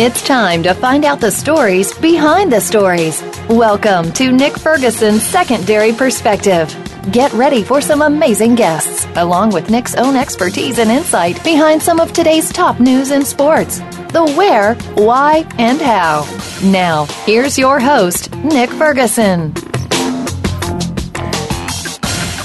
It's time to find out the stories behind the stories. Welcome to Nick Ferguson's Secondary Perspective. Get ready for some amazing guests, along with Nick's own expertise and insight behind some of today's top news in sports. The where, why, and how. Now, here's your host, Nick Ferguson.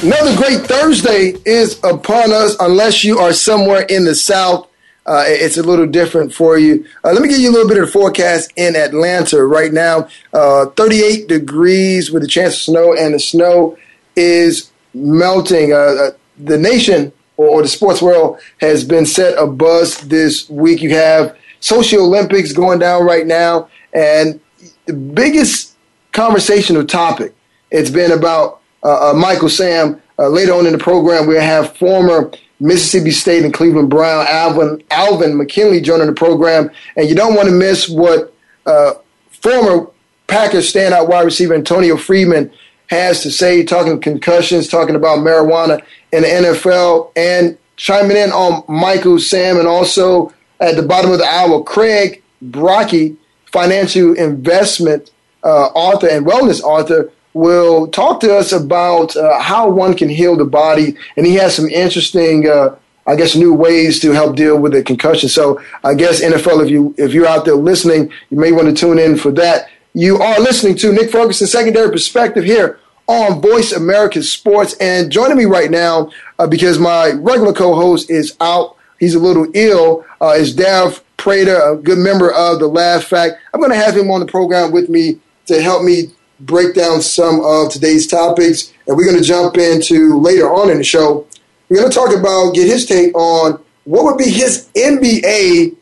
Another great Thursday is upon us, unless you are somewhere in the South uh, it's a little different for you. Uh, let me give you a little bit of the forecast in Atlanta right now. Uh, 38 degrees with a chance of snow, and the snow is melting. Uh, uh, the nation or, or, the sports world has been set a buzz this week. You have Sochi Olympics going down right now, and the biggest conversational topic it's been about uh, Michael Sam. later on in the program, we have former Mississippi State and Cleveland Brown, Alvin, Alvin McKinley joining the program. And you don't want to miss what uh, former Packers standout wide receiver Antonio Freeman has to say, talking concussions, talking about marijuana in the NFL, and chiming in on Michael Sam, and also at the bottom of the hour, Craig Brockie, financial investment uh, author and wellness author, will talk to us about uh, how one can heal the body, and he has some interesting, uh, I guess, new ways to help deal with a concussion. So, I guess NFL, if you if you're out there listening, you may want to tune in for that. You are listening to Nick Ferguson Secondary Perspective here on Voice America Sports, and joining me right now uh, because my regular co-host is out. He's a little ill. Uh, is Dav Prater, a good member of the Laugh Fact. I'm going to have him on the program with me to help me break down some of today's topics, and we're going to jump into later on in the show. We're going to talk about, get his take on what would be his NBA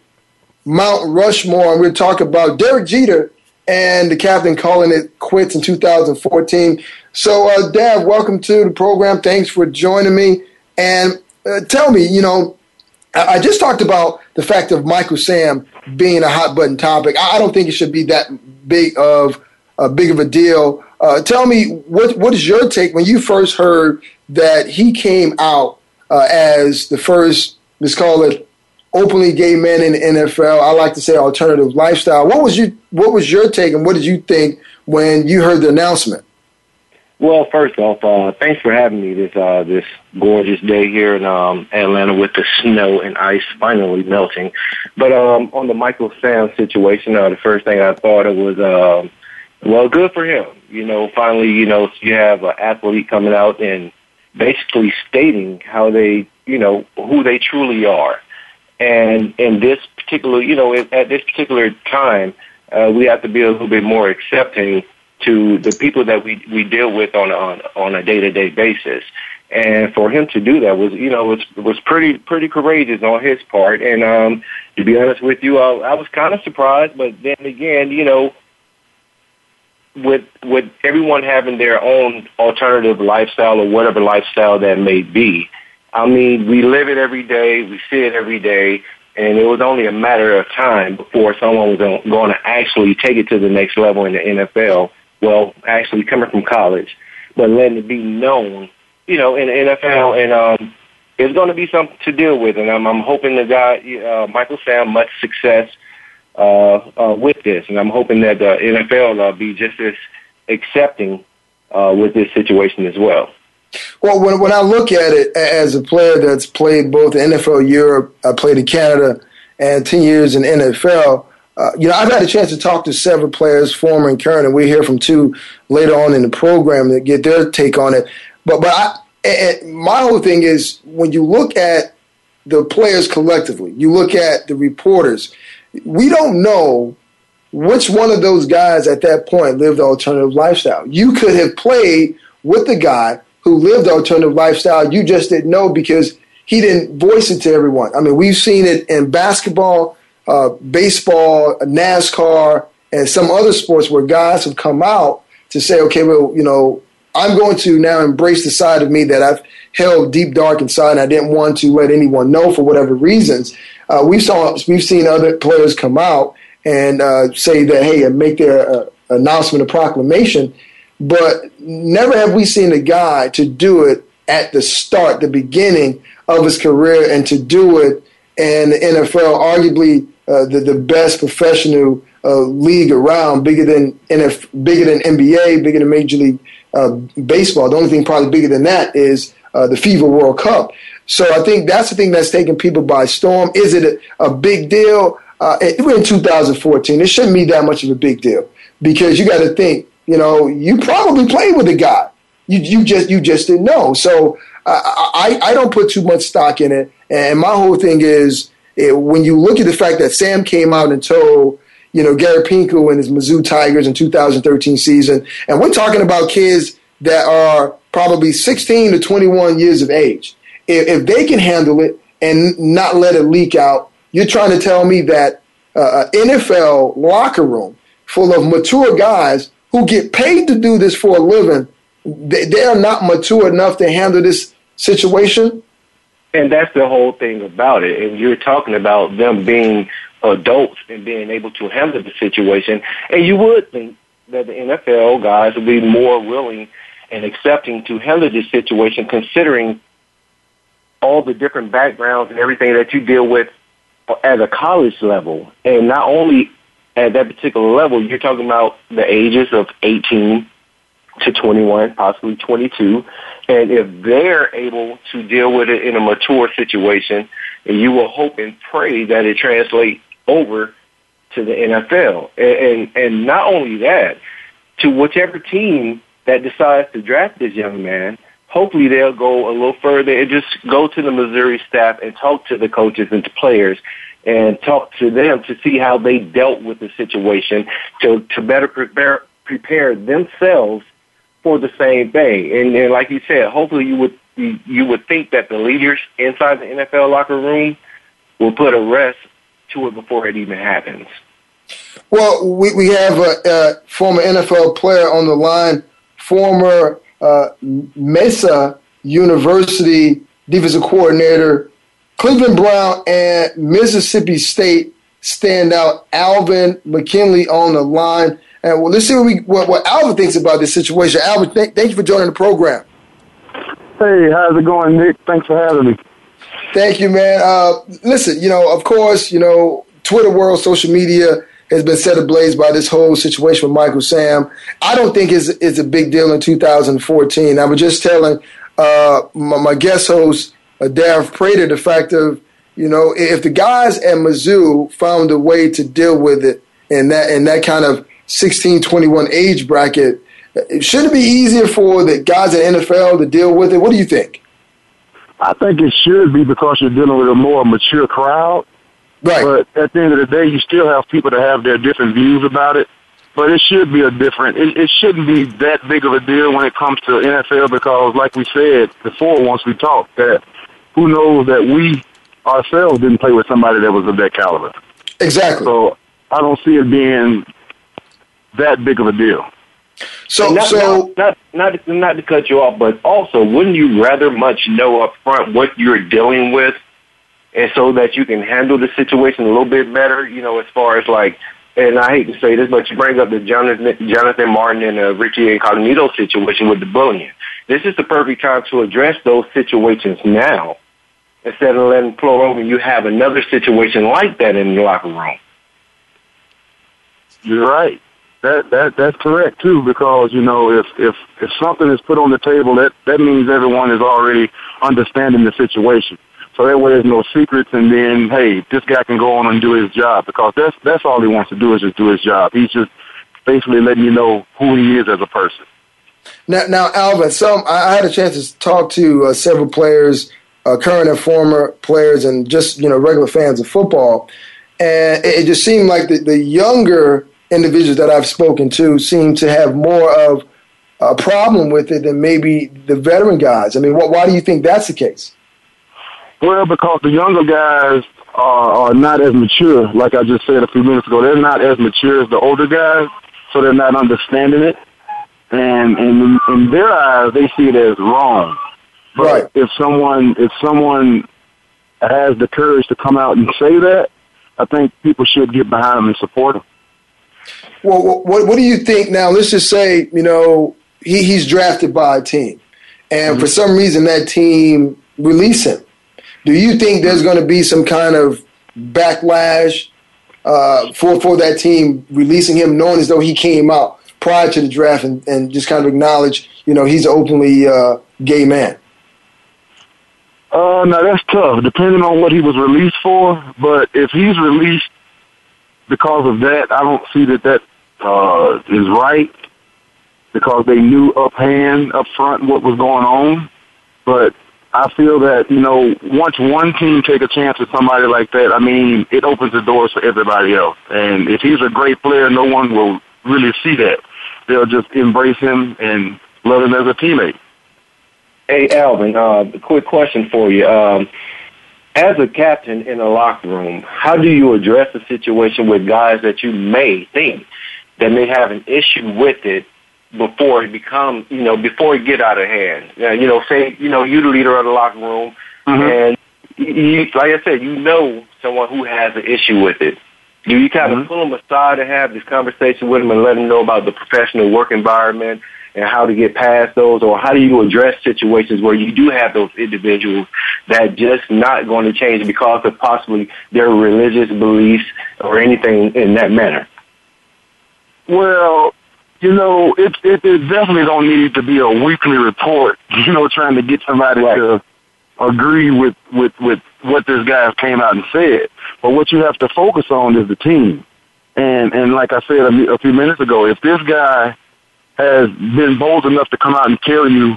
Mount Rushmore, and we'll talk about Derek Jeter and the captain calling it quits in 2014. So, uh, Dav, welcome to the program. Thanks for joining me. And uh, tell me, you know, I, I just talked about the fact of Michael Sam being a hot button topic. I, I don't think it should be that big of uh, big of a deal. Uh, tell me what what is your take when you first heard that he came out uh, as the first, let's call it, openly gay man in the NFL. I like to say alternative lifestyle. What was you what was your take and what did you think when you heard the announcement? Well, first off, uh, thanks for having me this uh, this gorgeous day here in um, Atlanta with the snow and ice finally melting. But um, on the Michael Sam situation, uh, the first thing I thought of was uh, well, good for him. You know, finally, you know, you have an athlete coming out and basically stating how they, you know, who they truly are. And in this particular, you know, at this particular time, uh, we have to be a little bit more accepting to the people that we we deal with on on on a day to day basis. And for him to do that was, you know, was was pretty pretty courageous on his part. And um, to be honest with you, I, I was kind of surprised, but then again, you know, with with everyone having their own alternative lifestyle or whatever lifestyle that may be. I mean, we live it every day, we see it every day, and it was only a matter of time before someone was going to actually take it to the next level in the NFL. Well, actually coming from college, but letting it be known, you know, in the NFL, and um, it's going to be something to deal with. And I'm, I'm hoping the guy, uh, Michael Sam, much success with this, and I'm hoping that the NFL will be just as accepting uh, with this situation as well. Well, when when I look at it as a player that's played both NFL Europe, I played in Canada, and ten years in NFL. Uh, you know, I've had a chance to talk to several players, former and current, and we hear from two later on in the program that get their take on it. But but I, and my whole thing is when you look at the players collectively, you look at the reporters, we don't know which one of those guys at that point lived the alternative lifestyle. You could have played with the guy who lived the alternative lifestyle. You just didn't know because he didn't voice it to everyone. I mean, we've seen it in basketball, uh, baseball, NASCAR, and some other sports where guys have come out to say, okay, well, you know, I'm going to now embrace the side of me that I've held deep dark inside and I didn't want to let anyone know for whatever reasons. Uh, we saw we've seen other players come out and uh, say that hey and make their uh, announcement, a proclamation, but never have we seen a guy to do it at the start, the beginning of his career, and to do it in the NFL, arguably uh, the the best professional uh, league around, bigger than NF, bigger than NBA, bigger than Major League uh, Baseball. The only thing probably bigger than that is the FIFA World Cup. So I think that's the thing that's taking people by storm. Is it a, a big deal? Uh, we're in 2014. It shouldn't be that much of a big deal because you got to think. You know, you probably played with a guy. You you just you just didn't know. So I, I don't put too much stock in it. And my whole thing is it, when you look at the fact that Sam came out and told, you know, Gary Pinkel and his Mizzou Tigers in 2013 season, and we're talking about kids that are probably 16 to 21 years of age. If, they can handle it and not let it leak out, you're trying to tell me that uh, NFL locker room full of mature guys who get paid to do this for a living – they, they are not mature enough to handle this situation. And that's the whole thing about it. And you're talking about them being adults and being able to handle the situation. And you would think that the NFL guys would be more willing and accepting to handle this situation considering all the different backgrounds and everything that you deal with at a college level. And not only at that particular level, you're talking about the ages of 18, to 21, possibly 22. And if they're able to deal with it in a mature situation, and you will hope and pray that it translates over to the NFL. And, and, and not only that, to whichever team that decides to draft this young man, hopefully they'll go a little further and just go to the Missouri staff and talk to the coaches and to players and talk to them to see how they dealt with the situation to, to better prepare, prepare themselves for the same thing. And, like you said, hopefully you would you would think that the leaders inside the NFL locker room will put a rest to it before it even happens. Well, we, we have a, a former NFL player on the line, former uh, Mesa University defensive coordinator, Cleveland Brown, and Mississippi State standout Alvin McKinley on the line. And well, let's see what, we, what, what Alvin thinks about this situation. Alvin, th- thank you for joining the program. Hey, how's it going, Nick? Thanks for having me. Thank you, man. Uh, listen, you know, of course, you know, Twitter world, social media has been set ablaze by this whole situation with Michael Sam. I don't think it's, it's a big deal in 2014. I was just telling uh, my, my, guest host, uh, Darren Prater, the fact of, you know, if the guys at Mizzou found a way to deal with it in that in that kind of 16, 21 age bracket, should it be easier for the guys at NFL to deal with it? What do you think? I think it should be because you're dealing with a more mature crowd. Right. But at the end of the day, you still have people that have their different views about it. But it should be a different. It, it shouldn't be that big of a deal when it comes to NFL because, like we said before, once we talked, that who knows that we ourselves didn't play with somebody that was of that caliber. Exactly. So I don't see it being that big of a deal. So, not, so not, not not not to cut you off, but also, wouldn't you rather much know up front what you're dealing with, and so that you can handle the situation a little bit better? You know, as far as like, and I hate to say this, but you bring up the Jonathan Jonathan Martin and uh, Richie Incognito situation with the bullying. This is the perfect time to address those situations now, instead of letting flow over. You have another situation like that in the locker room. You're right. That that that's correct too, because you know if if if something is put on the table, that that means everyone is already understanding the situation. So that way, there's no secrets, and then hey, this guy can go on and do his job because that's that's all he wants to do is just do his job. He's just basically letting you know who he is as a person. Now, now, Alvin, some I had a chance to talk to uh, several players, uh, current and former players, and just you know regular fans of football, and it, it just seemed like the, the younger individuals that I've spoken to seem to have more of a problem with it than maybe the veteran guys. I mean, why do you think that's the case? Well, because the younger guys are, are not as mature, like I just said a few minutes ago. They're not as mature as the older guys, so they're not understanding it. And, and in, in their eyes, they see it as wrong. But right. if someone, if someone has the courage to come out and say that, I think people should get behind them and support them. Well, what, what do you think now? Let's just say, you know, he, he's drafted by a team, and mm-hmm. for some reason that team release him. Do you think there's going to be some kind of backlash uh, for for that team, releasing him, knowing as though he came out prior to the draft and, and just kind of acknowledge, you know, he's an openly uh, gay man? Uh, no, that's tough, depending on what he was released for. But if he's released because of that, I don't see that that uh, is right because they knew up hand, up front what was going on. But I feel that, you know, once one team take a chance with somebody like that, I mean, it opens the doors for everybody else. And if he's a great player, no one will really see that. They'll just embrace him and love him as a teammate. Hey, Alvin, uh, quick question for you. Um, as a captain in a locker room, how do you address a situation with guys that you may think that may have an issue with it before it become, you know, before it get out of hand. Uh, you know, say, you know, you the leader of the locker room, mm-hmm. and you, like I said, you know someone who has an issue with it. You, you kind mm-hmm. of pull them aside and have this conversation with them and let them know about the professional work environment and how to get past those, or how do you address situations where you do have those individuals that just not going to change because of possibly their religious beliefs or anything in that manner? Well, you know, it, it, it definitely don't need to be a weekly report, you know, trying to get somebody right. to agree with, with, with what this guy came out and said. But what you have to focus on is the team. And, and like I said a, a few minutes ago, if this guy has been bold enough to come out and tell you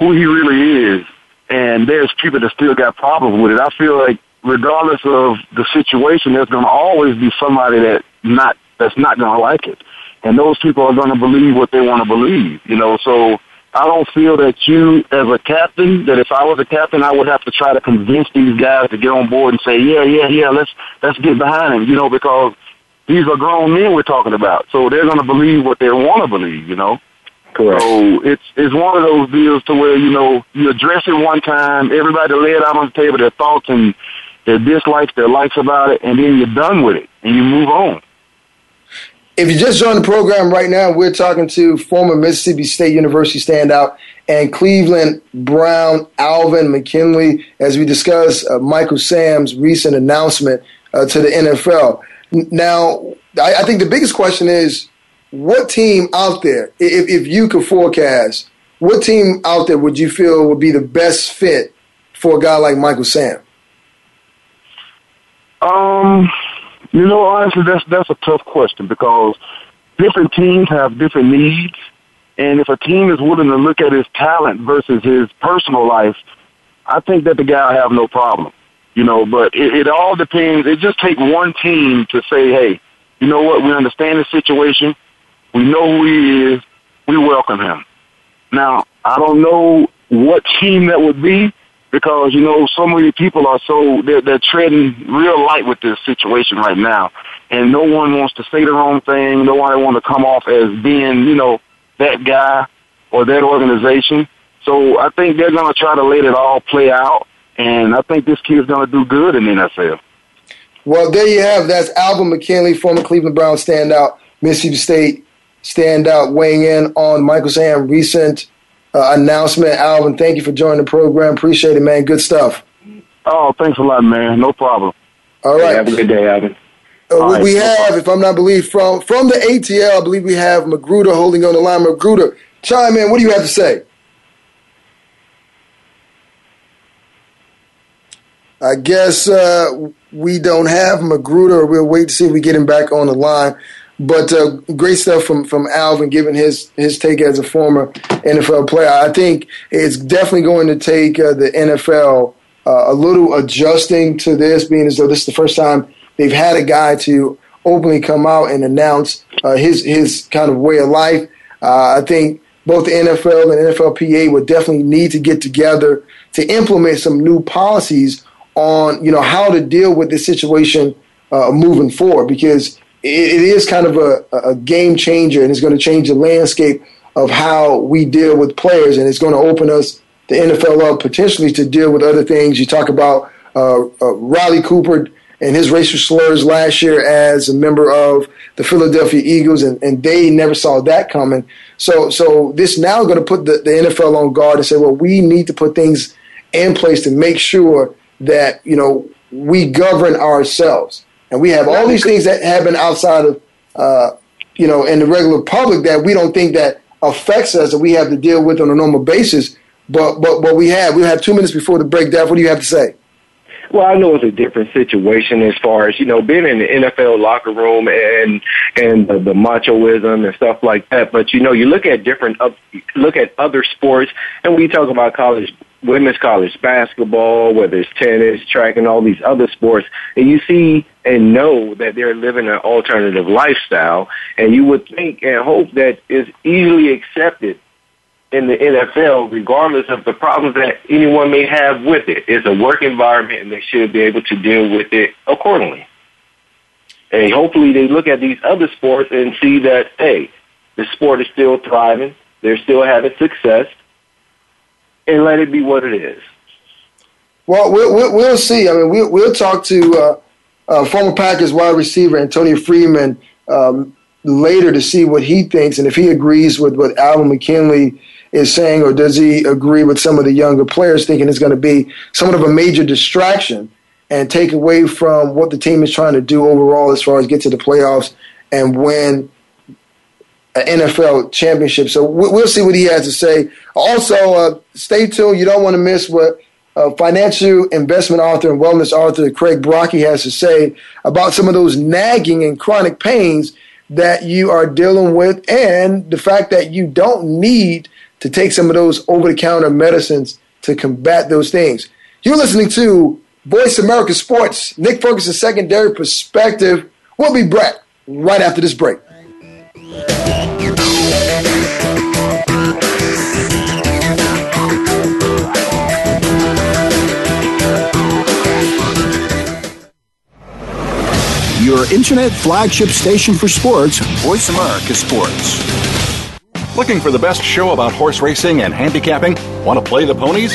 who he really is, and there's people that still got problems with it, I feel like regardless of the situation, there's going to always be somebody that not that's not going to like it and those people are going to believe what they want to believe, you know. So I don't feel that you, as a captain, that if I was a captain, I would have to try to convince these guys to get on board and say, yeah, yeah, yeah, let's let's get behind him, you know, because these are grown men we're talking about, so they're going to believe what they want to believe, you know. Correct. So it's it's one of those deals to where you know you address it one time, everybody lay it out on the table, their thoughts and their dislikes, their likes about it, and then you're done with it and you move on. If you just joined the program right now, we're talking to former Mississippi State University standout and Cleveland Brown Alvin McKinley as we discuss uh, Michael Sam's recent announcement uh, to the NFL. Now, I, I, think the biggest question is what team out there, if, if you could forecast, what team out there would you feel would be the best fit for a guy like Michael Sam? Um, you know, honestly, that's that's a tough question because different teams have different needs, and if a team is willing to look at his talent versus his personal life, I think that the guy will have no problem. You know, but it, it all depends. It just takes one team to say, "Hey, you know what? We understand the situation. We know who he is. We welcome him." Now, I don't know what team that would be, because you know so many people are so they're, they're treading real light with this situation right now, and no one wants to say the wrong thing. No one wants to come off as being you know that guy or that organization. So I think they're going to try to let it all play out, and I think this kid's going to do good in the NFL. Well, there you have. That's Alvin McKinley, former Cleveland Brown standout, Mississippi State standout, weighing in on Michael Sam recent uh, announcement. Alvin, thank you for joining the program. Appreciate it, man. Good stuff. Oh, thanks a lot, man. No problem. All right. have a good day, Alvin. Uh, we, right. have, if I'm not believe, from from the ATL, I believe we have Magruder holding on the line. Magruder, chime in. What do you have to say? I guess uh, we don't have Magruder. We'll wait to see if we get him back on the line. But uh, great stuff from, from Alvin, giving his, his take as a former NFL player. I think it's definitely going to take uh, the NFL uh, a little adjusting to this, being as though this is the first time they've had a guy to openly come out and announce uh, his his kind of way of life. Uh, I think both the NFL and NFLPA would definitely need to get together to implement some new policies on you know how to deal with this situation uh, moving forward because it is kind of a, a game changer and it's going to change the landscape of how we deal with players and it's going to open us the NFL up potentially to deal with other things. You talk about uh, uh, Riley Cooper and his racial slurs last year as a member of the Philadelphia Eagles, and, and they never saw that coming. So, so this now going to put the, the NFL on guard and say, well, we need to put things in place to make sure that you know we govern ourselves And we have all these things that happen outside of, uh, you know, in the regular public that we don't think that affects us that we have to deal with on a normal basis. But but what we have, we have two minutes before the break. Daph, what do you have to say? Well, I know it's a different situation as far as you know being in the NFL locker room and and the, the machoism and stuff like that. But you know, you look at different up, look at other sports, and we talk about college women's college basketball, whether it's tennis, track, and all these other sports, and you see and know that they're living an alternative lifestyle, and you would think and hope that is easily accepted in the NFL, regardless of the problems that anyone may have with it. It's a work environment, and they should be able to deal with it accordingly. And hopefully, they look at these other sports and see that hey, the sport is still thriving, they're still having success, and let it be what it is. Well, we'll, we'll, see. I mean, we'll, we'll talk to uh, uh, former Packers wide receiver Antonio Freeman um, later to see what he thinks and if he agrees with what Alvin McKinley is saying, or does he agree with some of the younger players thinking it's going to be somewhat of a major distraction and take away from what the team is trying to do overall as far as get to the playoffs and win an NFL championship. So we'll see what he has to say. Also, uh, stay tuned. You don't want to miss what uh, financial investment author and wellness author Craig Brockie has to say about some of those nagging and chronic pains that you are dealing with and the fact that you don't need to take some of those over the counter medicines to combat those things. You're listening to Voice America Sports, Nick Ferguson Secondary Perspective. We'll be back right after this break. Your internet flagship station for sports, Voice America Sports. Looking for the best show about horse racing and handicapping? Want to play the ponies?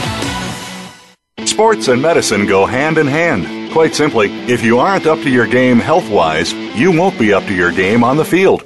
Sports and medicine go hand in hand. Quite simply, if you aren't up to your game health wise, you won't be up to your game on the field.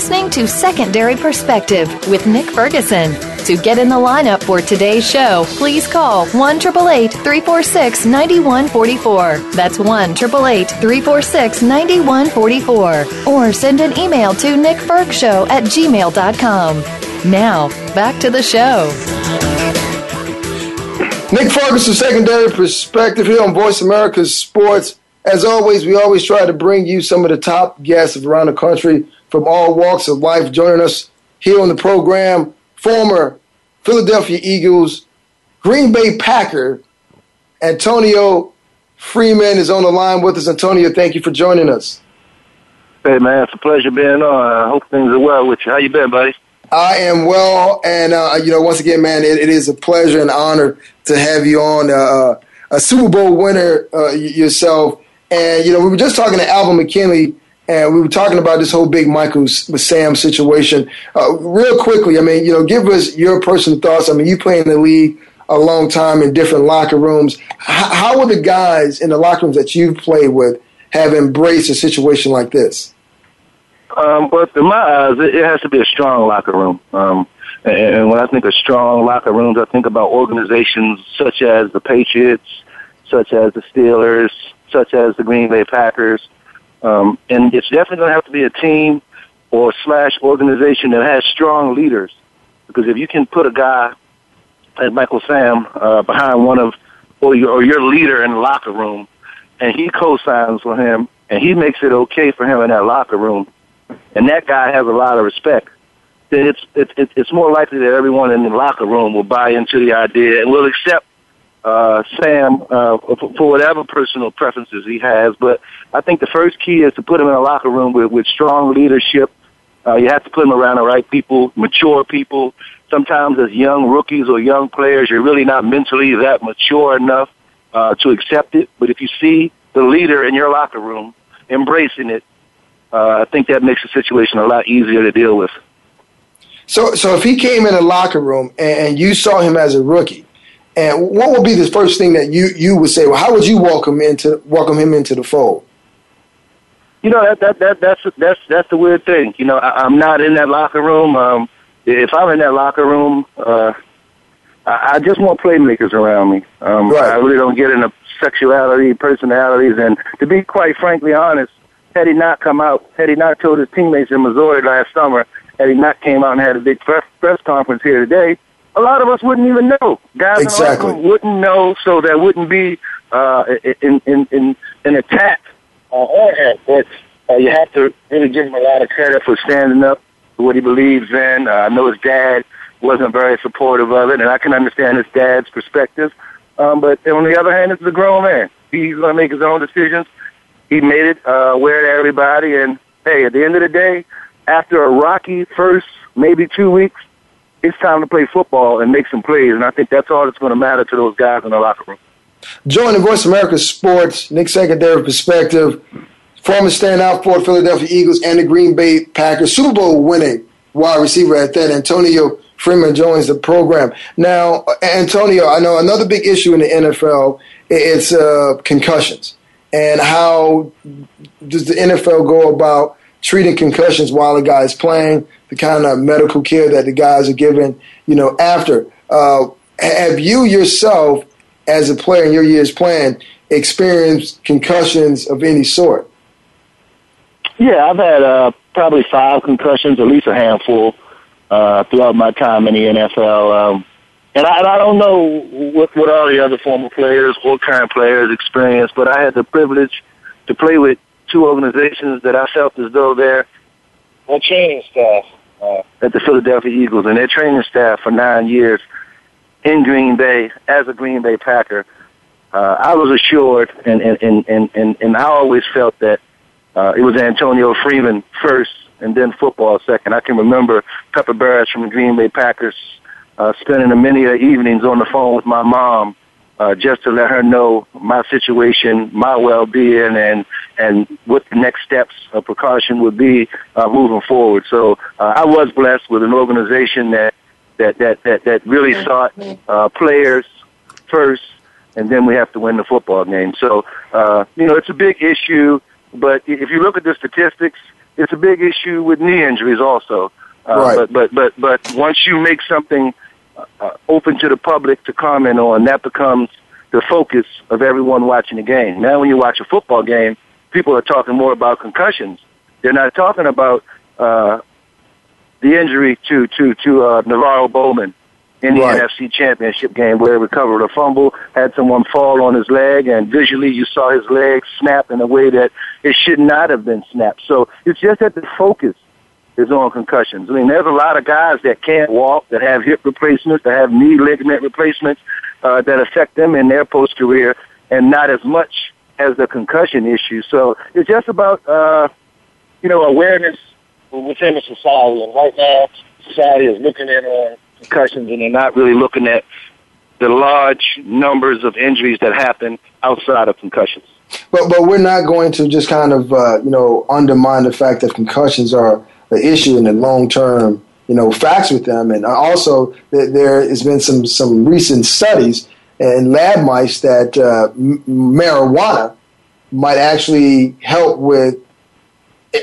Listening to Secondary Perspective with Nick Ferguson. To get in the lineup for today's show, please call 1 346 9144. That's 1 346 9144. Or send an email to nickfergshow at gmail.com. Now, back to the show. Nick Ferguson, Secondary Perspective here on Voice America Sports. As always, we always try to bring you some of the top guests around the country from all walks of life joining us here on the program. Former Philadelphia Eagles, Green Bay Packer, Antonio Freeman is on the line with us. Antonio, thank you for joining us. Hey man, it's a pleasure being on. I hope things are well with you. How you been, buddy? I am well, and uh, you know, once again, man, it, it is a pleasure and honor to have you on. Uh, uh a Super Bowl winner uh, yourself, and you know, we were just talking to Alvin McKinley, and we were talking about this whole big Michael with Sam situation. Uh, real quickly, I mean, you know, give us your personal thoughts. I mean, you play in the league a long time in different locker rooms. How, how will the guys in the locker rooms that you've played with have embraced a situation like this? Um, but in my eyes, it, it has to be a strong locker room. Um, and, and when I think of strong locker rooms, I think about organizations such as the Patriots, such as the Steelers, such as the Green Bay Packers. Um, and it's definitely going to have to be a team or slash organization that has strong leaders. Because if you can put a guy like Michael Sam uh, behind one of or your, or your leader in the locker room, and he co-signs for him, and he makes it okay for him in that locker room, and that guy has a lot of respect, then it's it's it's more likely that everyone in the locker room will buy into the idea and will accept uh, Sam uh, for whatever personal preferences he has. But I think the first key is to put him in a locker room with, with strong leadership. Uh, you have to put him around the right people, mature people. Sometimes as young rookies or young players, you're really not mentally that mature enough uh, to accept it. But if you see the leader in your locker room embracing it, uh, I think that makes the situation a lot easier to deal with. So, so if he came in a locker room and, and you saw him as a rookie, and what would be the first thing that you, you would say? Well, how would you welcome into welcome him into the fold? You know that that, that that's that's that's the weird thing. You know, I, I'm not in that locker room. Um, if I'm in that locker room, uh, I, I just want playmakers around me. Um, Right. I really don't get into sexuality, personalities, and to be quite frankly honest, had he not come out, had he not told his teammates in Missouri last summer, had he not came out and had a big press, press conference here today, a lot of us wouldn't even know. Guys Exactly. wouldn't know, so there wouldn't be uh, in, in, in, an attack uh, on him. But uh, you have to really give him a lot of credit for standing up for what he believes in. Uh, I know his dad wasn't very supportive of it, and I can understand his dad's perspective. Um, but on the other hand, it's a grown man. He's going to make his own decisions. He made it uh, aware to everybody, and hey, at the end of the day, after a rocky first maybe two weeks, it's time to play football and make some plays. And I think that's all that's going to matter to those guys in the locker room. Joining Voice America Sports, Nick Secondary Perspective, former standout for Philadelphia Eagles and the Green Bay Packers, Super Bowl winning wide receiver at that, Antonio Freeman joins the program. Now, Antonio, I know another big issue in the NFL it's uh, concussions and how does the NFL go about treating concussions while a guy is playing, the kind of medical care that the guys are given, you know, after. Uh, have you yourself, as a player in your years playing, experienced concussions of any sort? Yeah, I've had uh, probably five concussions, at least a handful, uh, throughout my time in the NFL. Um, and I, and I don't know what, what all the other former players or current players experience, but I had the privilege to play with two organizations that I felt as though they're their training staff uh, at the Philadelphia Eagles and their training staff for nine years in Green Bay as a Green Bay Packer. Uh, I was assured, and and, and, and, and and I always felt that uh, it was Antonio Freeman first, and then football second. I can remember Pepper Burruss from the Green Bay Packers uh, spending many evenings on the phone with my mom uh, just to let her know my situation, my well-being, and and what the next steps of precaution would be uh, moving forward. So uh, I was blessed with an organization that that that that, that really sought uh, players first, and then we have to win the football game. So uh, you know it's a big issue, but if you look at the statistics, it's a big issue with knee injuries also. Uh, Right. But but but but once you make something uh, open to the public to comment on, that becomes the focus of everyone watching the game. Now, when you watch a football game, people are talking more about concussions. They're not talking about uh, the injury to to to uh, NaVorro Bowman in the Right. NFC Championship game, where he recovered a fumble, had someone fall on his leg, and visually you saw his leg snap in a way that it should not have been snapped. So it's just that the focus is on concussions. I mean, there's a lot of guys that can't walk, that have hip replacements, that have knee ligament replacements uh, that affect them in their post career, and not as much as the concussion issue. So it's just about uh, you know awareness within the society. And right now, society is looking at on concussions, and they're not really looking at the large numbers of injuries that happen outside of concussions. But but we're not going to just kind of uh, you know undermine the fact that concussions are an issue in the long term you know facts with them, and also there has been some some recent studies and lab mice that uh, m- marijuana might actually help with,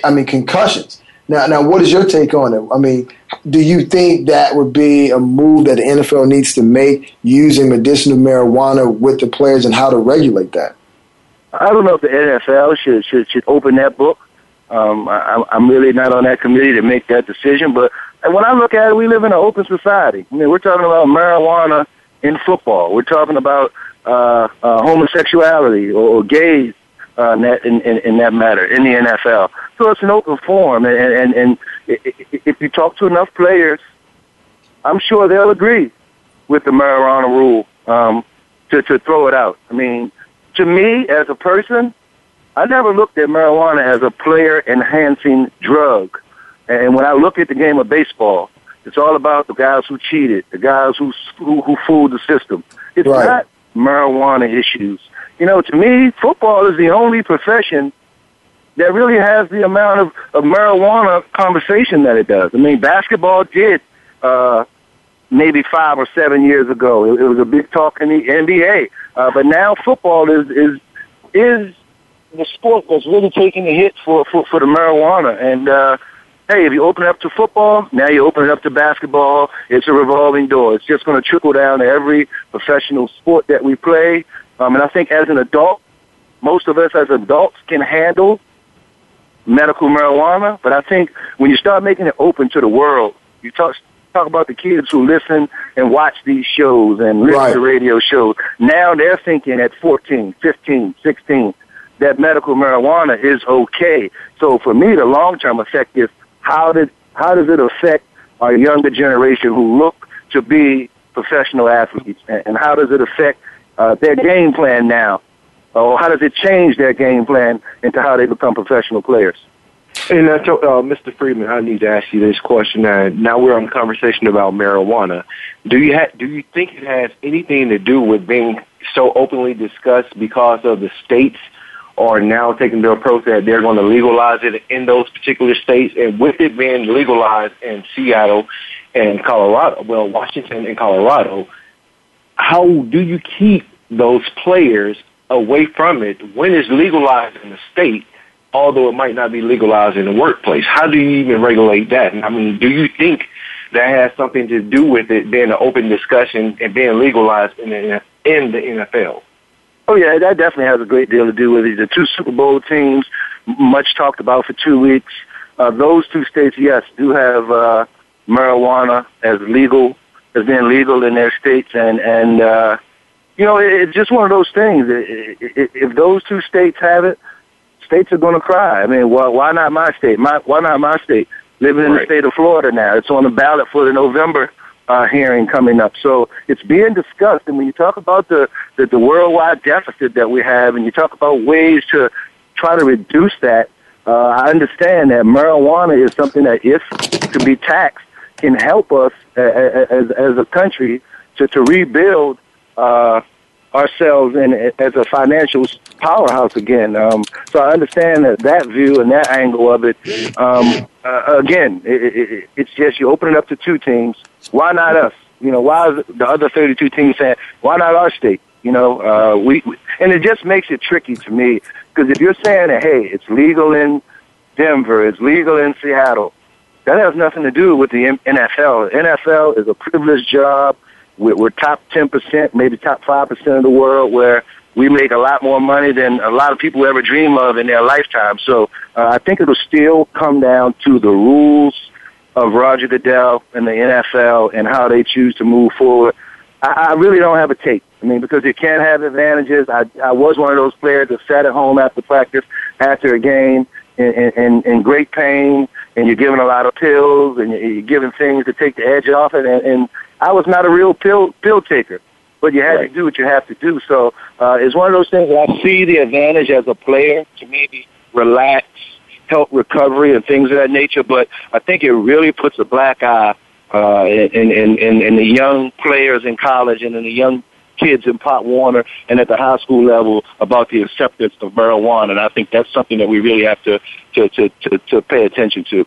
I mean, concussions. Now, now, what is your take on it? I mean, do you think that would be a move that the NFL needs to make using medicinal marijuana with the players and how to regulate that? I don't know if the NFL should should, should open that book. Um, I, I'm really not on that committee to make that decision, but when I look at it, we live in an open society. I mean, we're talking about marijuana in football. We're talking about uh, uh, homosexuality or, or gays uh, in, that, in, in, in that matter in the NFL. So it's an open forum, and, and, and if you talk to enough players, I'm sure they'll agree with the marijuana rule um, to to throw it out. I mean, to me as a person, I never looked at marijuana as a player enhancing drug. And when I look at the game of baseball, it's all about the guys who cheated, the guys who who, who fooled the system. It's right. not marijuana issues. You know, to me, football is the only profession that really has the amount of, of marijuana conversation that it does. I mean, basketball did uh, maybe five or seven years ago. It, it was a big talk in the NBA, uh, but now football is is is the sport that's really taking a hit for for, for the marijuana and. uh hey, if you open it up to football, now you open it up to basketball. It's a revolving door. It's just going to trickle down to every professional sport that we play. Um, and I think as an adult, most of us as adults can handle medical marijuana. But I think when you start making it open to the world, you talk talk about the kids who listen and watch these shows and listen right. to radio shows. Now they're thinking at 14, 15, 16 that medical marijuana is okay. So for me, the long term effect is how did how does it affect our younger generation who look to be professional athletes, and how does it affect uh, their game plan now, or how does it change their game plan into how they become professional players? And uh, Mr. Freeman, I need to ask you this question. Uh, now we're on a conversation about marijuana. Do you ha- do you think it has anything to do with being so openly discussed because of the states are now taking the approach that they're going to legalize it in those particular states. And with it being legalized in Seattle and Colorado, well, Washington and Colorado, how do you keep those players away from it when it's legalized in the state, although it might not be legalized in the workplace? How do you even regulate that? And I mean, do you think that has something to do with it being an open discussion and being legalized in the, in the NFL? Oh yeah, that definitely has a great deal to do with it. The two Super Bowl teams, much talked about for two weeks. Uh, those two states, yes, do have uh, marijuana as legal, as being legal in their states, and and uh, you know, it, it's just one of those things. It, it, if those two states have it, states are going to cry. I mean, why, why not my state? My, why not my state? Living in right. the state of Florida now, it's on the ballot for the November uh, hearing coming up. So it's being discussed. And when you talk about the, the, the worldwide deficit that we have and you talk about ways to try to reduce that, uh, I understand that marijuana is something that if to be taxed can help us as, as a country to, to rebuild, uh, ourselves in as a financial powerhouse again. Um, so I understand that that view and that angle of it. Um, uh, again, it, it, it's just you open it up to two teams. Why not us? You know, why is the other 32 teams saying, why not our state? You know, uh, we, we and it just makes it tricky to me because if you're saying that, hey, it's legal in Denver, it's legal in Seattle, that has nothing to do with the NFL. NFL is a privileged job. We're, top 10%, maybe top 5% of the world where we make a lot more money than a lot of people ever dream of in their lifetime. So uh, I think it'll still come down to the rules of Roger Goodell and the NFL and how they choose to move forward. I, I really don't have a take. I mean, because you can't have advantages. I, I was one of those players that sat at home after practice, after a game, in, in, in great pain, and you're given a lot of pills, and you're given things to take the edge off it. And, and I was not a real pill pill taker, but you had right. to do what you have to do. So uh, it's one of those things that I see the advantage as a player to maybe relax help recovery and things of that nature. But I think it really puts a black eye uh, in, in, in, in the young players in college and in the young kids in Pop Warner and at the high school level about the acceptance of marijuana. And I think that's something that we really have to, to, to, to, to pay attention to.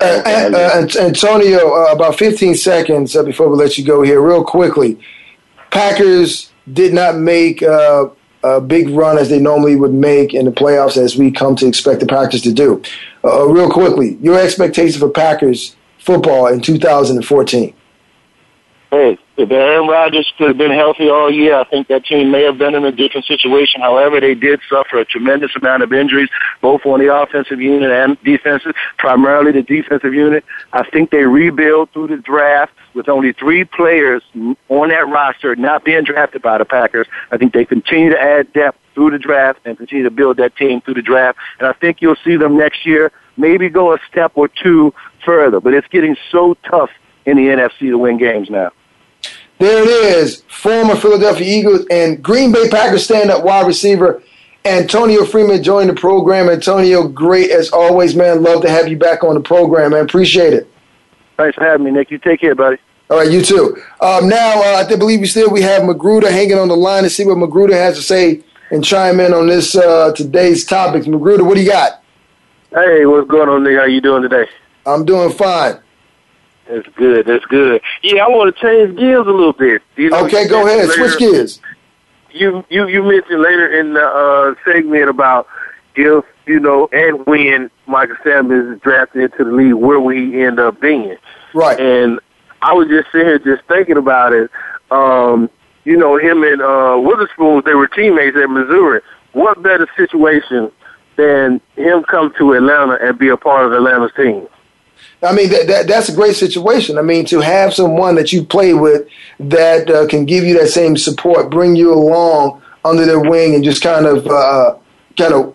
Uh, uh, Antonio, uh, about 15 seconds uh, before we let you go here, real quickly. Packers did not make uh, a big run as they normally would make in the playoffs, as we come to expect the Packers to do. Uh, real quickly, your expectation for Packers football in 2014? Hey, if Aaron Rodgers could have been healthy all year, I think that team may have been in a different situation. However, they did suffer a tremendous amount of injuries, both on the offensive unit and defensive, primarily the defensive unit. I think they rebuild through the draft with only three players on that roster not being drafted by the Packers. I think they continue to add depth through the draft and continue to build that team through the draft. And I think you'll see them next year maybe go a step or two further. But it's getting so tough in the NFC to win games now. There it is, former Philadelphia Eagles and Green Bay Packers stand-up wide receiver Antonio Freeman joined the program. Antonio, great as always, man. Love to have you back on the program, man. Appreciate it. Thanks for having me, Nick. You take care, buddy. All right, you too. Um, now, uh, I believe we still we have Magruder hanging on the line to see what Magruder has to say and chime in on this uh, today's topics. Magruder, what do you got? Hey, what's going on, Nick? How you doing today? I'm doing fine. That's good. That's good. Yeah, I want to change gears a little bit. You know, okay, go ahead. Later, Switch gears. You you you mentioned later in the uh, segment about if you know and when Michael Sanders is drafted into the league, where we end up being. Right. And I was just sitting here just thinking about it. Um, you know, him and uh, Weatherspoon, they were teammates at Missouri. What better situation than him come to Atlanta and be a part of Atlanta's team? I mean, that, that, that's a great situation. I mean, to have someone that you play with that uh, can give you that same support, bring you along under their wing, and just kind of uh, kind of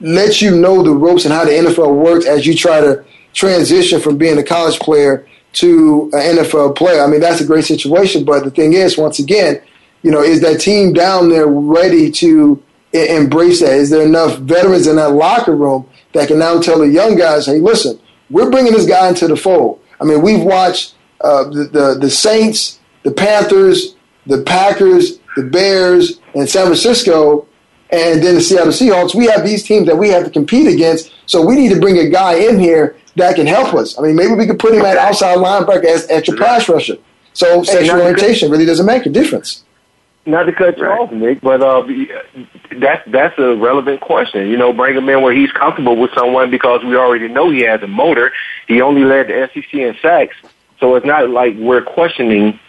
let you know the ropes and how the NFL works as you try to transition from being a college player to an NFL player. I mean, that's a great situation. But the thing is, once again, you know, is that team down there ready to embrace that? Is there enough veterans in that locker room that can now tell the young guys, hey, listen, we're bringing this guy into the fold. I mean, we've watched uh, the, the, the Saints, the Panthers, the Packers, the Bears, and San Francisco, and then the Seattle Seahawks. We have these teams that we have to compete against. So we need to bring a guy in here that can help us. I mean, maybe we could put him at outside linebacker as extra pass rusher. So sexual orientation really doesn't make a difference. Not to cut you right. off, Nick, but uh, that's that's a relevant question. You know, bring him in where he's comfortable with someone because we already know he has a motor. He only led the SEC in sacks, so it's not like we're questioning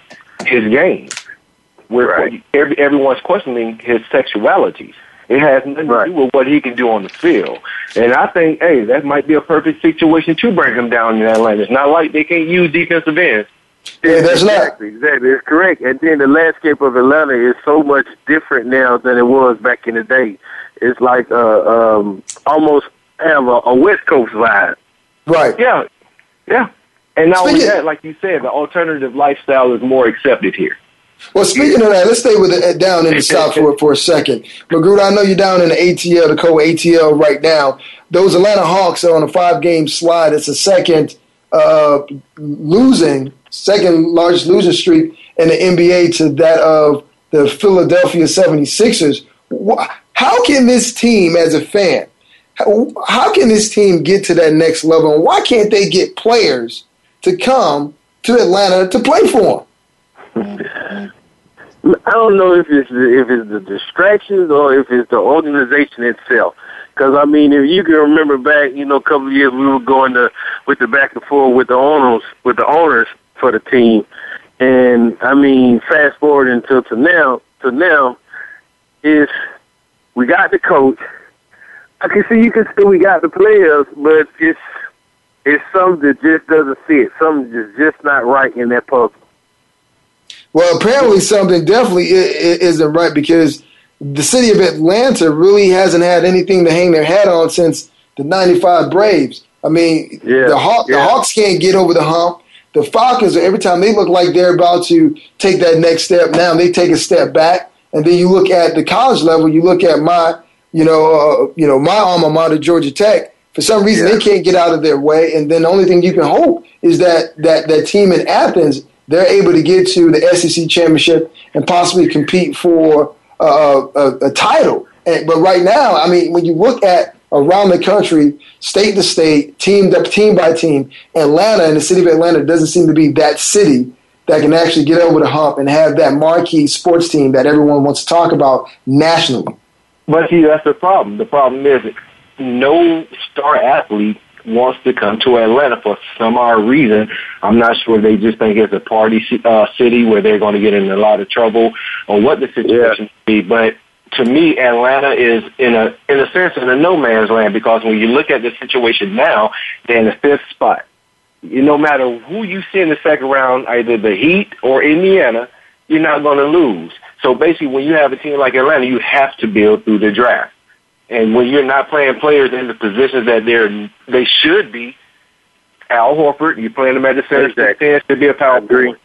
his game. We're right. every, everyone's questioning his sexuality. It has nothing right. to do with what he can do on the field. And I think, hey, that might be a perfect situation to bring him down in Atlanta. It's not like they can't use defensive ends. Yeah, that's exactly, not. Exactly, it's correct. And then the landscape of Atlanta is so much different now than it was back in the day. It's like uh, um, almost have a, a West Coast vibe. Right. Yeah. Yeah. And not speaking, only that, like you said, the alternative lifestyle is more accepted here. Well, speaking of that, let's stay with it down in the South for, for a second. Magruder, I know you're down in the ATL, the co-ATL right now. Those Atlanta Hawks are on a five-game slide. It's a second uh, losing second largest losing streak in the NBA to that of the Philadelphia 76ers. How can this team, as a fan, how, can this team get to that next level? And why can't they get players to come to Atlanta to play for them? I don't know if it's the, if it's the distractions or if it's the organization itself. Because I mean, if you can remember back, you know, a couple of years we were going to with the back and forth with the owners, with the owners, for the team. And I mean, fast forward until to now, to now, is we got the coach. I can see you can see we got the players, but it's it's something that just doesn't fit. Something is just not right in that puzzle. Well, apparently something definitely isn't right because the city of Atlanta really hasn't had anything to hang their hat on since the '95 Braves. I mean, yeah, the, Haw- yeah. the Hawks can't get over the hump the Falcons, every time they look like they're about to take that next step, now they take a step back. And then you look at the college level, you look at my, you know, uh, you know, my alma mater, Georgia Tech. For some reason, yeah. they can't get out of their way. And then the only thing you can hope is that that that team in Athens, they're able to get to the SEC championship and possibly compete for a, a title. And, but right now, I mean, when you look at around the country, state to state, team up team by team. Atlanta and the city of Atlanta doesn't seem to be that city that can actually get over the hump and have that marquee sports team that everyone wants to talk about nationally. But see, that's the problem. The problem is no star athlete wants to come to Atlanta for some odd reason. I'm not sure they just think it's a party uh, city where they're going to get in a lot of trouble or what the situation yeah. be. But to me, Atlanta is in a in a sense in a no man's land because when you look at the situation now, they're in the fifth spot. You, no matter who you see in the second round, either the Heat or Indiana, you're not going to lose. So basically, when you have a team like Atlanta, you have to build through the draft. And when you're not playing players in the positions that they're they should be, Al Horford, you playing them at the center, exactly. to be a power forward.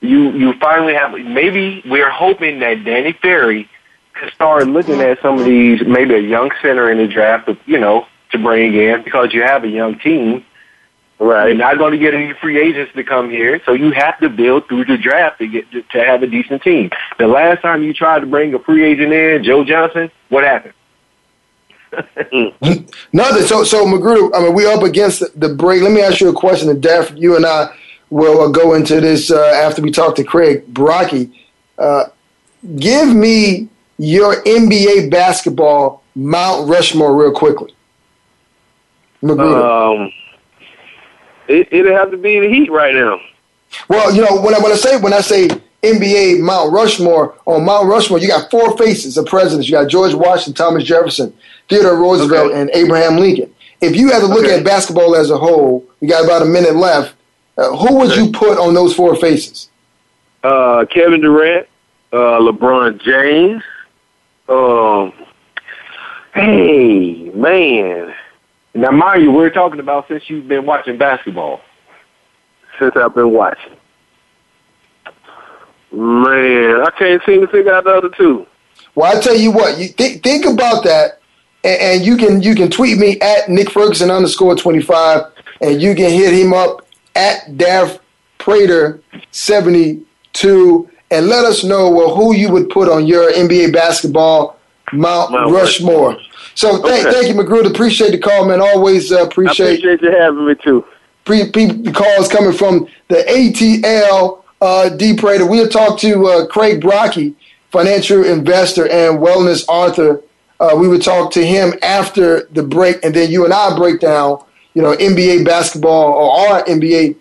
You you finally have maybe we're hoping that Danny Ferry could start looking at some of these maybe a young center in the draft, you know, to bring in because you have a young team Right. You're not going to get any free agents to come here, so you have to build through the draft to get to, to have a decent team. The last time you tried to bring a free agent in, Joe Johnson, what happened? Nothing. So, so Magruder, I mean, we up against the break. Let me ask you a question, and Daff, you and I will uh, go into this uh, after we talk to Craig Brockie. Uh, give me your NBA basketball Mount Rushmore real quickly. Magruder. Um, it, it'll have to be in the Heat right now. Well, you know when I when I say when I say NBA Mount Rushmore on Mount Rushmore, you got four faces of presidents. You got George Washington, Thomas Jefferson, Theodore Roosevelt, okay. and Abraham Lincoln. If you had to look okay. at basketball as a whole, we got about a minute left. Uh, who would okay. you put on those four faces? Uh, Kevin Durant, uh, LeBron James. Um, hey man, now, mind you, we're talking about since you've been watching basketball. Since I've been watching. Man, I can't seem to figure out the other two. Well, I tell you what, you th- think about that, and, and, you can you can tweet me at Nick Ferguson underscore twenty five, and you can hit him up at Dav Prater seventy two, and let us know well who you would put on your NBA basketball Mount, Mount Rushmore. Rushmore. So thank, okay. thank you, Magruder. Appreciate the call, man. Always uh, appreciate. I appreciate you having me too. Pre, pre, the calls coming from the ATL uh, D Prater. We'll talk to uh, Craig Brockie, financial investor and wellness author. Uh, we would talk to him after the break, and then you and I break down, you know, NBA basketball or our NBA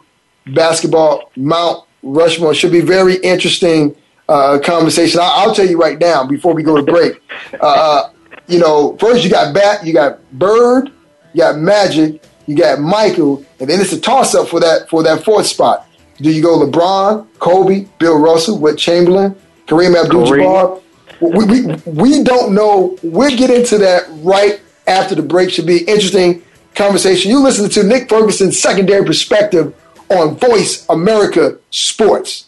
basketball Mount Rushmore. Should be very interesting uh, conversation. I, will tell you right now before we go to break. Uh, you know, first you got Bat, you got Bird, you got Magic, you got Michael, and then it's a toss up for that for that fourth spot. Do you go LeBron, Kobe, Bill Russell, Wilt Chamberlain, Kareem Abdul-Jabbar? We, we, we don't know. We'll get into that right after the break. Should be interesting conversation. You listen to Nick Ferguson's secondary perspective on Voice America Sports.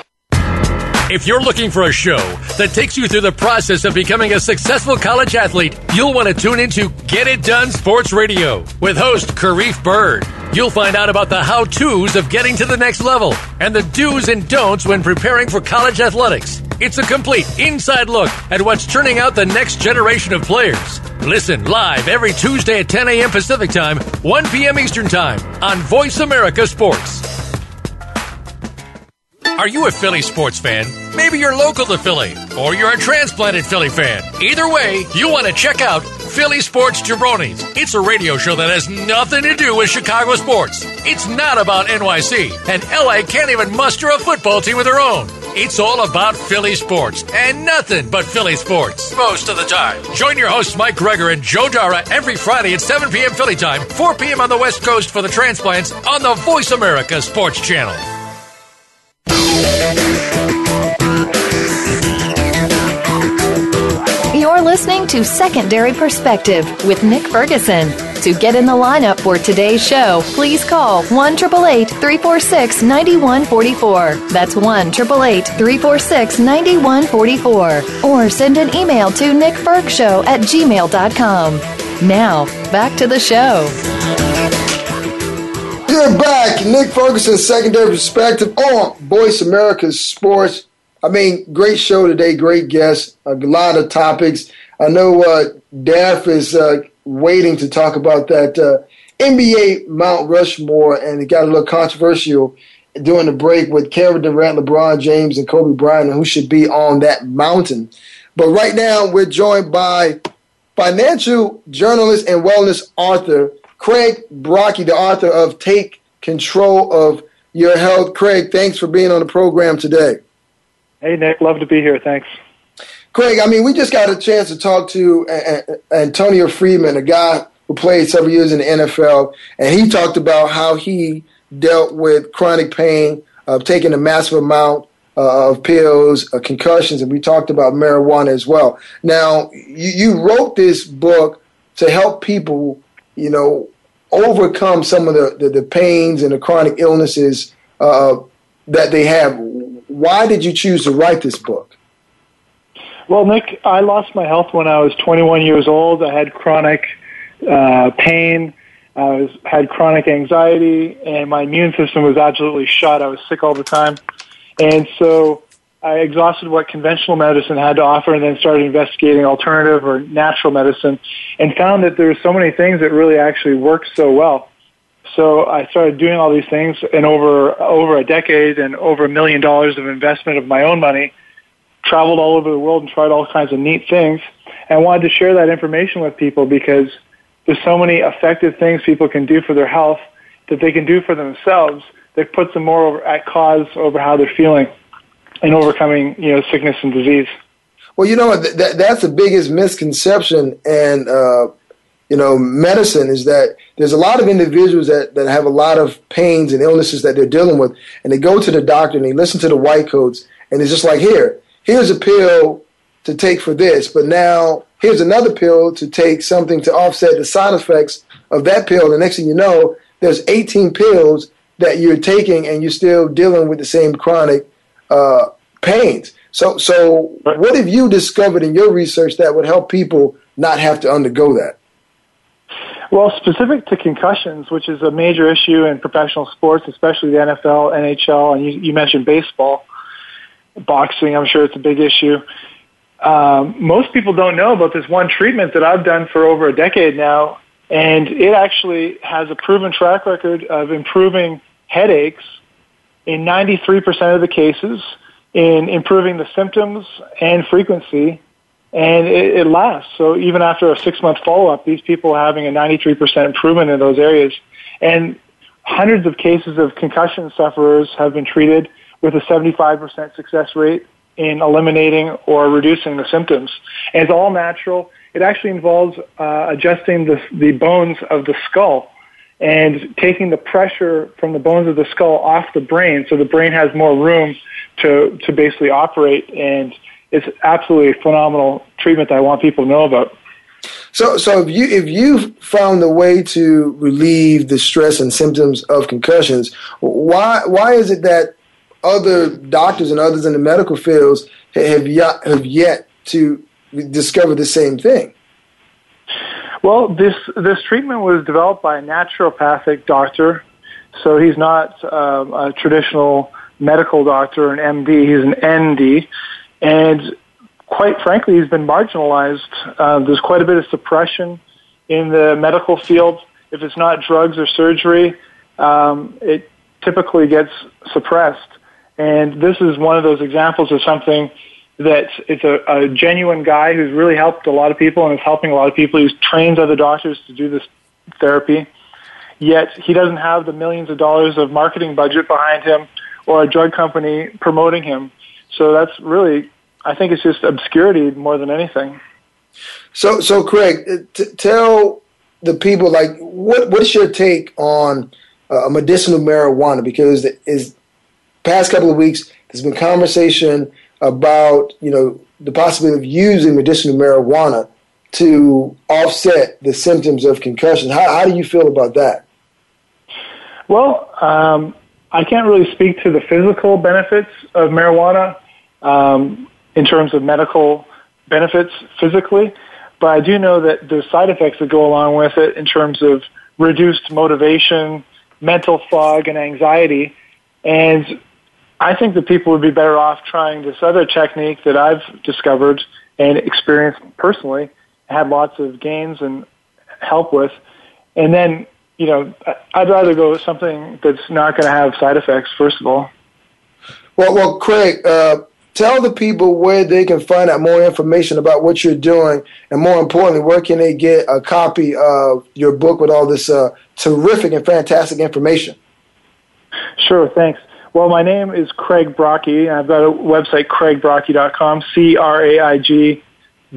If you're looking for a show that takes you through the process of becoming a successful college athlete, you'll want to tune into Get It Done Sports Radio with host Karif Bird. You'll find out about the how to's of getting to the next level and the do's and don'ts when preparing for college athletics. It's a complete inside look at what's turning out the next generation of players. Listen live every Tuesday at 10 a.m. Pacific Time, 1 p.m. Eastern Time on Voice America Sports. Are you a Philly sports fan? Maybe you're local to Philly, or you're a transplanted Philly fan. Either way, you want to check out Philly Sports Jabronis. It's a radio show that has nothing to do with Chicago sports. It's not about NYC, and LA can't even muster a football team of their own. It's all about Philly sports and nothing but Philly sports most of the time. Join your hosts Mike Gregor and Joe Dara every Friday at 7 p.m. Philly time, 4 p.m. on the West Coast for the transplants on the Voice America Sports Channel. Listening to Secondary Perspective with Nick Ferguson. To get in the lineup for today's show, please call 1 346 9144. That's 1 346 9144. Or send an email to nickfergshow at gmail.com. Now, back to the show. We're back. Nick Ferguson, Secondary Perspective on Voice America's Sports. I mean, great show today, great guests, a lot of topics. I know uh, Daff is uh, waiting to talk about that uh, NBA Mount Rushmore, and it got a little controversial during the break with Kevin Durant, LeBron James, and Kobe Bryant, and who should be on that mountain. But right now, we're joined by financial journalist and wellness author Craig Brockie, the author of Take Control of Your Health. Craig, thanks for being on the program today. Hey, Nick, love to be here. Thanks. Craig, I mean, we just got a chance to talk to Antonio Freeman, a guy who played several years in the NFL, and he talked about how he dealt with chronic pain of taking a massive amount uh, of pills, uh, concussions, and we talked about marijuana as well. Now, you, you wrote this book to help people, you know, overcome some of the, the, the pains and the chronic illnesses uh, that they have why did you choose to write this book? Well, Nick, I lost my health when I was 21 years old. I had chronic uh, pain. I was, had chronic anxiety, and my immune system was absolutely shot. I was sick all the time, and so I exhausted what conventional medicine had to offer, and then started investigating alternative or natural medicine, and found that there were so many things that really actually work so well. So I started doing all these things, and over over a decade and over a million dollars of investment of my own money, traveled all over the world and tried all kinds of neat things. And wanted to share that information with people because there's so many effective things people can do for their health that they can do for themselves that puts them more at cause over how they're feeling and overcoming you know sickness and disease. Well, you know that, that's the biggest misconception and. Uh you know, medicine is that there's a lot of individuals that, that have a lot of pains and illnesses that they're dealing with, and they go to the doctor and they listen to the white coats, and it's just like, here, here's a pill to take for this, but now here's another pill to take something to offset the side effects of that pill. The next thing you know, there's 18 pills that you're taking, and you're still dealing with the same chronic uh, pains. So, so what have you discovered in your research that would help people not have to undergo that? Well, specific to concussions, which is a major issue in professional sports, especially the NFL, NHL, and you, you mentioned baseball, boxing, I'm sure it's a big issue. Um, most people don't know about this one treatment that I've done for over a decade now, and it actually has a proven track record of improving headaches in 93% of the cases, in improving the symptoms and frequency and it, it lasts. So even after a six month follow up, these people are having a 93% improvement in those areas. And hundreds of cases of concussion sufferers have been treated with a 75% success rate in eliminating or reducing the symptoms. And it's all natural. It actually involves uh, adjusting the, the bones of the skull and taking the pressure from the bones of the skull off the brain so the brain has more room to, to basically operate and it's absolutely a phenomenal treatment that I want people to know about. So, so if you if you found a way to relieve the stress and symptoms of concussions, why why is it that other doctors and others in the medical fields have yet, have yet to discover the same thing? Well, this this treatment was developed by a naturopathic doctor, so he's not um, a traditional medical doctor, an MD. He's an ND, and quite frankly, he's been marginalized. Uh, there's quite a bit of suppression in the medical field. If it's not drugs or surgery, um, it typically gets suppressed. And this is one of those examples of something that it's a, a genuine guy who's really helped a lot of people and is helping a lot of people. He trains other doctors to do this therapy. Yet he doesn't have the millions of dollars of marketing budget behind him or a drug company promoting him. So that's really, I think it's just obscurity more than anything. So, so Craig, uh, t- tell the people like what what's your take on uh, medicinal marijuana? Because is past couple of weeks there's been conversation about you know the possibility of using medicinal marijuana to offset the symptoms of concussion. How, how do you feel about that? Well, um, I can't really speak to the physical benefits of marijuana um, in terms of medical benefits physically, but I do know that there's side effects that go along with it in terms of reduced motivation, mental fog, and anxiety. And I think that people would be better off trying this other technique that I've discovered and experienced personally, had lots of gains and help with. And then, you know, I'd rather go with something that's not going to have side effects, first of all. Well, well, Craig, uh, tell the people where they can find out more information about what you're doing, and more importantly, where can they get a copy of your book with all this uh, terrific and fantastic information? Sure, thanks. Well, my name is Craig Brockie. I've got a website, craigbrockie.com, C-R-A-I-G,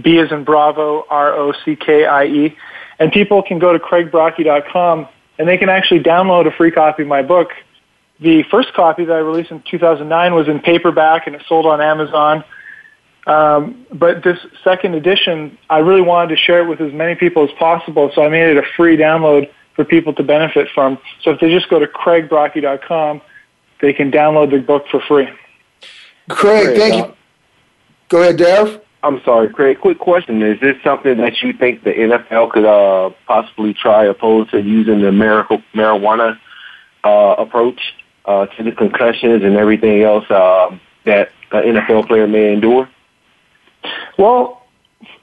B as in Bravo, R-O-C-K-I-E. And people can go to craigbrockie.com and they can actually download a free copy of my book. The first copy that I released in 2009 was in paperback and it sold on Amazon. Um, but this second edition, I really wanted to share it with as many people as possible, so I made it a free download for people to benefit from. So if they just go to craigbrockie.com, they can download the book for free. Craig, Craig, thank uh, you. Go ahead, Darrell. I'm sorry, Craig. Quick question: Is this something that you think the NFL could uh, possibly try, opposed to using the marijuana marijuana uh, approach uh, to the concussions and everything else uh, that an NFL player may endure? Well,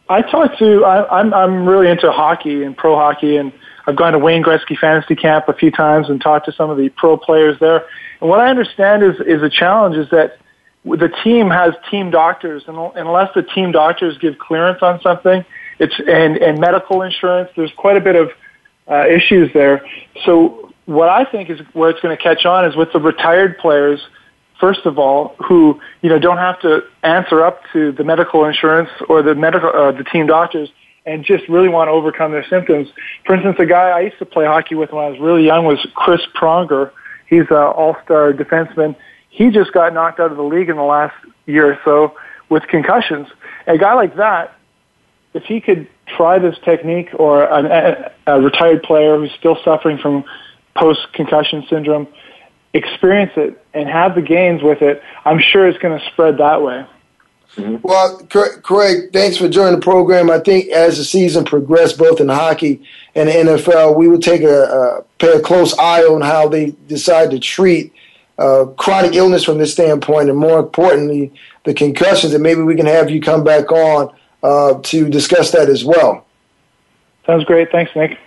I talked to. I, I'm I'm really into hockey and pro hockey, and I've gone to Wayne Gretzky Fantasy Camp a few times and talked to some of the pro players there. And what I understand is is a challenge is that the team has team doctors, and unless the team doctors give clearance on something, it's and and medical insurance. There's quite a bit of uh, issues there. So what I think is where it's going to catch on is with the retired players first of all, who you know don't have to answer up to the medical insurance or the medical uh, the team doctors, and just really want to overcome their symptoms. For instance, a guy I used to play hockey with when I was really young was Chris Pronger. He's an all-star defenseman. He just got knocked out of the league in the last year or so with concussions. A guy like that, if he could try this technique, or an, a, a retired player who's still suffering from post-concussion syndrome, experience it and have the gains with it, I'm sure it's going to spread that way. Well, Craig, thanks for joining the program. I think as the season progressed, both in hockey and the NFL, we will take a, a pay a close eye on how they decide to treat uh, chronic illness from this standpoint, and more importantly, the concussions. And maybe we can have you come back on uh, to discuss that as well. Sounds great. Thanks, Nick.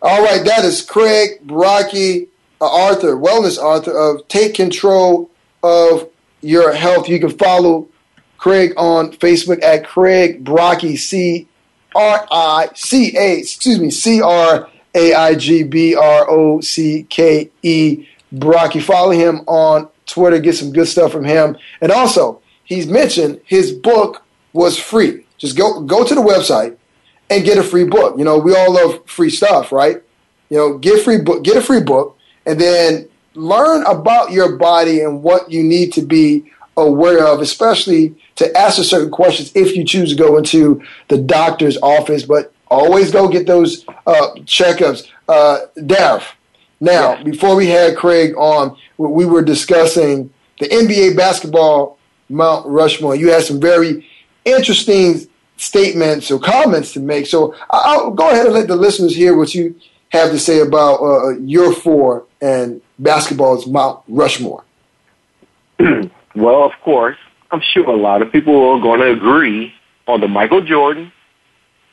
All right, that is Craig Brockie, uh, Arthur, wellness author of Take Control of Your Health. You can follow Craig on Facebook at Craig Brockie, C R I C A, excuse me, C R A I G B R O C K E Brockie. Follow him on Twitter, get some good stuff from him. And also, he's mentioned his book was free. Just go go to the website and get a free book. You know, we all love free stuff, right? You know, get free book, get a free book, and then learn about your body and what you need to be aware of, especially to answer certain questions if you choose to go into the doctor's office. But always go get those uh, checkups. Uh, Darth, now before we had Craig on, we were discussing the NBA basketball Mount Rushmore. You had some very interesting statements or comments to make. So I'll go ahead and let the listeners hear what you have to say about uh, your four and basketball's Mount Rushmore. well, of course, I'm sure a lot of people are going to agree on the Michael Jordan,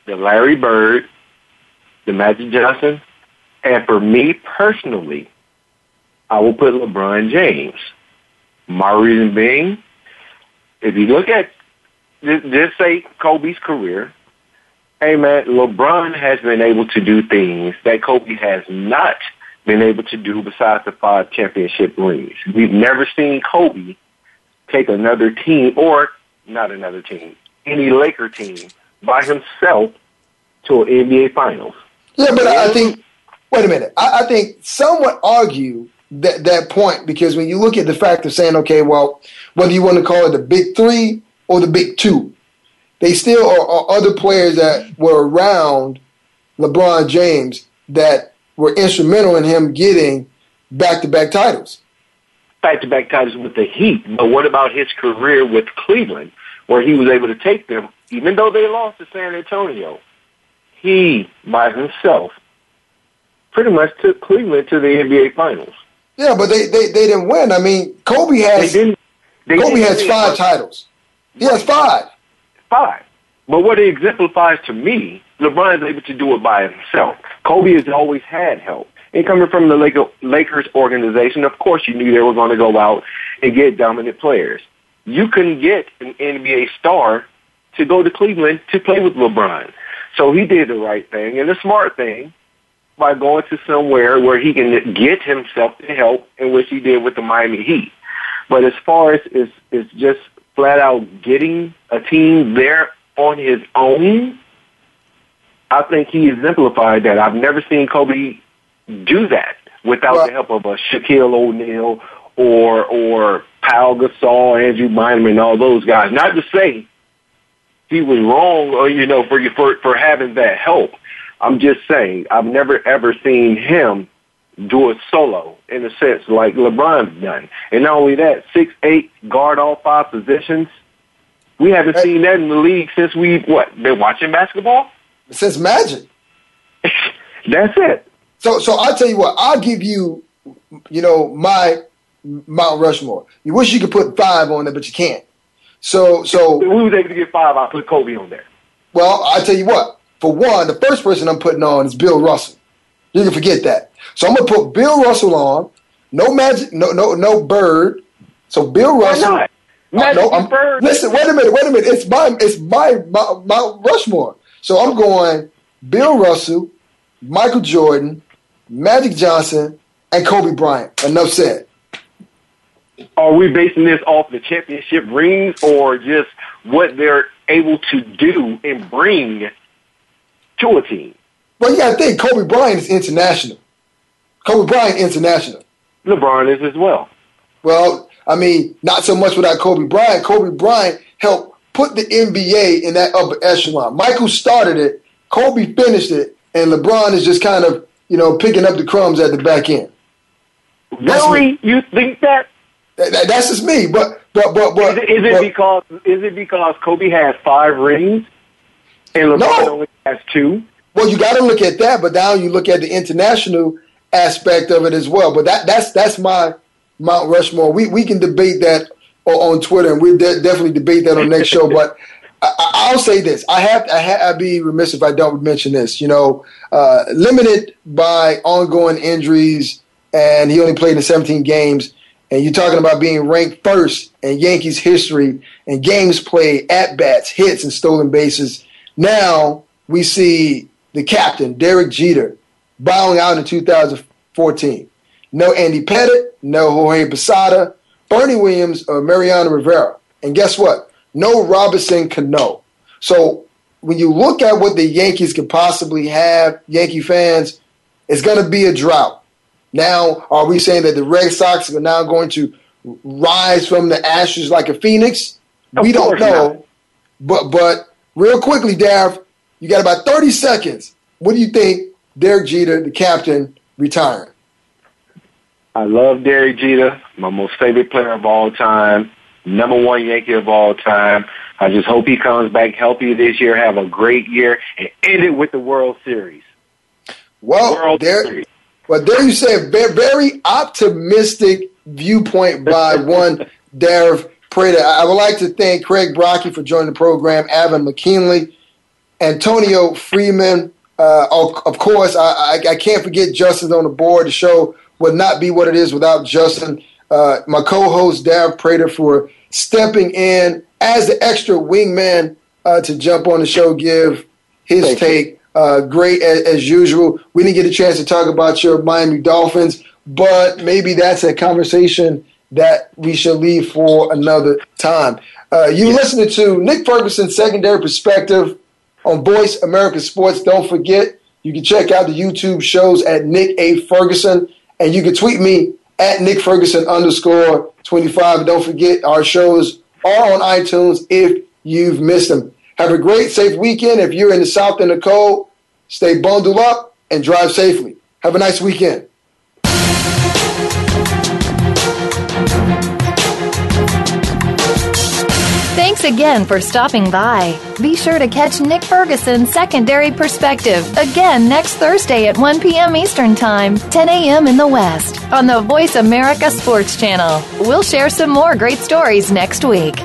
the Larry Bird, the Magic Johnson, and for me personally, I will put LeBron James. My reason being, if you look at just say Kobe's career, hey man, LeBron has been able to do things that Kobe has not been able to do besides the five championship rings. We've never seen Kobe take another team or not another team, any Laker team by himself to an NBA Finals. Yeah, but I think. Wait a minute. I, I think some would argue that that point because when you look at the fact of saying, okay, well, whether you want to call it the big three or the big two, they still are, are other players that were around LeBron James that were instrumental in him getting back to back titles. Back to back titles with the Heat. But what about his career with Cleveland, where he was able to take them, even though they lost to San Antonio? He, by himself, pretty much took Cleveland to the NBA Finals. Yeah, but they, they, they didn't win. I mean, Kobe has They didn't. They Kobe has five titles. He has five. Five. But what it exemplifies to me, LeBron is able to do it by himself. Kobe has always had help. And coming from the Lakers organization, of course you knew they were going to go out and get dominant players. You couldn't get an NBA star to go to Cleveland to play with LeBron. So he did the right thing and the smart thing by going to somewhere where he can get himself the help in which he did with the Miami Heat. But as far as is is just flat out getting a team there on his own, I think he exemplified that. I've never seen Kobe do that without the help of a Shaquille O'Neal or or Pau Gasol, Andrew Bynum, and all those guys. Not to say he was wrong, or you know, for for for having that help. I'm just saying I've never ever seen him do it solo in a sense like LeBron's done. And not only that, six eight guard all five positions. We haven't seen that in the league since we what been watching basketball. Since Magic. That's it. So so I'll tell you what, I'll give you, you know, my Mount Rushmore. You wish you could put five on there, but you can't. So so If we was able to get five, I put Kobe on there. Well, I tell you what. For one, the first person I'm putting on is Bill Russell. You can forget that. So I'm gonna put Bill Russell on. No magic, no no no Bird. So Bill Why Russell. not? Uh, Magic no, I'm, Bird. listen, wait a minute, wait a minute. It's my it's my Mount Rushmore. So I'm going Bill Russell, Michael Jordan, Magic Johnson, and Kobe Bryant. Enough said. Are we basing this off the championship rings or just what they're able to do and bring to a team? Well, you got to think Kobe Bryant is international. Kobe Bryant international. LeBron is as well. Well, I mean, not so much without Kobe Bryant. Kobe Bryant helped put the NBA in that upper echelon. Michael started it, Kobe finished it, and LeBron is just kind of, you know, picking up the crumbs at the back end. That's Really? You think that? That- that- that's just me. But but but but Is it, is it but- because is it because Kobe has five rings and LeBron No. only has two? Well, you got to look at that, but now you look at the international aspect of it as well. But that that's that's my Mount Rushmore. We we can debate that on Twitter, and we'll de- definitely debate that on next show. But I, I- I'll say this: I have I ha- I'd be remiss if I don't mention this. You know, uh, limited by ongoing injuries, and he only played in 17 games. And you're talking about being ranked first in Yankees history and games played, at bats, hits, and stolen bases. Now we see the captain, Derek Jeter, bowing out in 2014. No Andy Pettitte, no Jorge Posada, Bernie Williams, or Mariano Rivera. And guess what? No Robinson Cano. So when you look at what the Yankees could possibly have, Yankee fans, it's going to be a drought. Now, are we saying that the Red Sox are now going to rise from the ashes like a phoenix? Of we don't know. not. But but real quickly, Dav, you got about 30 seconds. What do you think Derek Jeter, the captain, retiring? I love Derek Jeter, my most favorite player of all time, number one Yankee of all time. I just hope he comes back healthy this year, have a great year, and end it with the World Series. Well, World there, Series. well, there you say a very optimistic viewpoint by one Dareth Prater. I would like to thank Craig Brockie for joining the program, Evan McKinley, Antonio Freeman. Uh, of, course, I, I, I can't forget Justin's on the board. The show would not be what it is without Justin. Uh, my co-host Dareth Prater for stepping in as the extra wingman uh, to jump on the show, give his Thank take. Uh, great as, as usual. We didn't get a chance to talk about your Miami Dolphins, but maybe that's a conversation that we should leave for another time. Uh, you listening to Nick Ferguson's secondary perspective on Voice America Sports. Don't forget, you can check out the YouTube shows at Nick A. Ferguson, and you can tweet me at Nick Ferguson underscore 25. Don't forget our shows are on iTunes if you've missed them. Have a great, safe weekend. If you're in the South in the cold, stay bundled up and drive safely. Have a nice weekend. Thanks again for stopping by. Be sure to catch Nick Ferguson's Secondary Perspective again next Thursday at 1 p.m. Eastern Time, 10 a.m. in the West, on the Voice America Sports Channel. We'll share some more great stories next week.